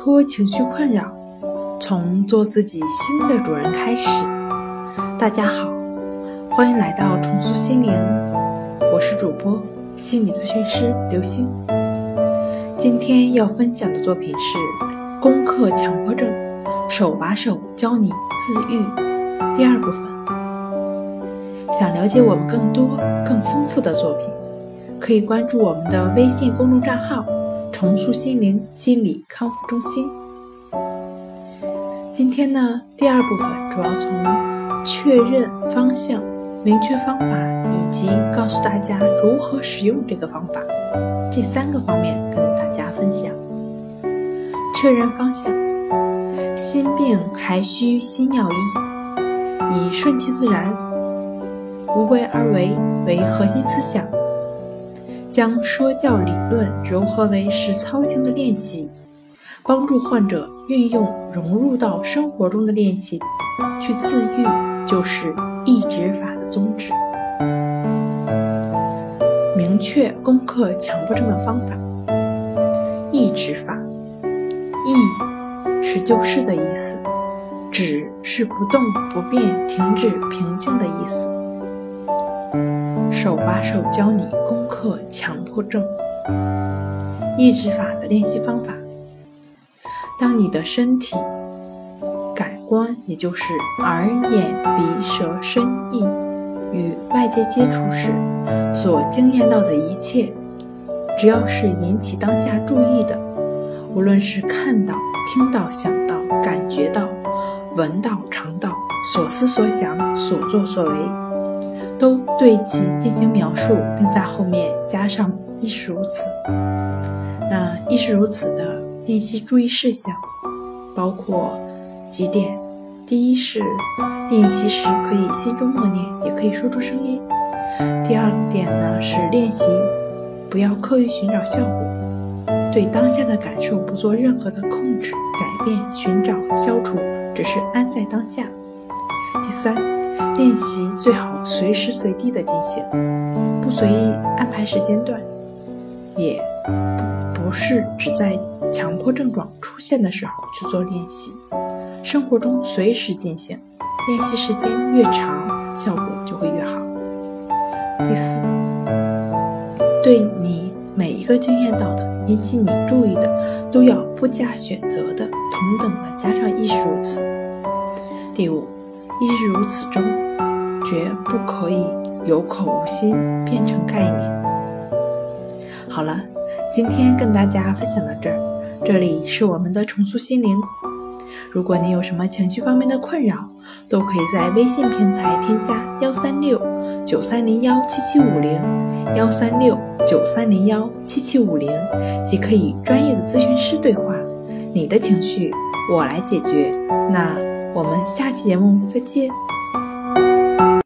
脱情绪困扰，从做自己新的主人开始。大家好，欢迎来到重塑心灵，我是主播心理咨询师刘星。今天要分享的作品是《攻克强迫症，手把手教你自愈》第二部分。想了解我们更多、更丰富的作品，可以关注我们的微信公众账号。重塑心灵心理康复中心。今天呢，第二部分主要从确认方向、明确方法，以及告诉大家如何使用这个方法这三个方面跟大家分享。确认方向，心病还需心药医，以顺其自然、无为而为为核心思想。将说教理论糅合为实操性的练习，帮助患者运用融入到生活中的练习去自愈，就是抑制法的宗旨。明确攻克强迫症的方法，抑制法，抑是救世的意思，止是不动不变、停止、平静的意思。手把手教你攻克强迫症抑制法的练习方法。当你的身体感官，也就是耳、眼、鼻、舌、身、意，与外界接触时，所惊艳到的一切，只要是引起当下注意的，无论是看到、听到、想到、感觉到、闻到、尝到、所思所想、所作所为。都对其进行描述，并在后面加上“亦是如此”。那“亦是如此”的练习注意事项包括几点：第一是练习时可以心中默念，也可以说出声音；第二点呢是练习不要刻意寻找效果，对当下的感受不做任何的控制、改变、寻找、消除，只是安在当下；第三。练习最好随时随地的进行，不随意安排时间段，也不是只在强迫症状出现的时候去做练习，生活中随时进行。练习时间越长，效果就会越好。第四，对你每一个经验到的、引起你注意的，都要不加选择的、同等的加上亦是如此。第五。亦是如此中，绝不可以有口无心，变成概念。好了，今天跟大家分享到这儿。这里是我们的重塑心灵。如果你有什么情绪方面的困扰，都可以在微信平台添加幺三六九三零幺七七五零幺三六九三零幺七七五零，即可以专业的咨询师对话。你的情绪，我来解决。那。我们下期节目再见。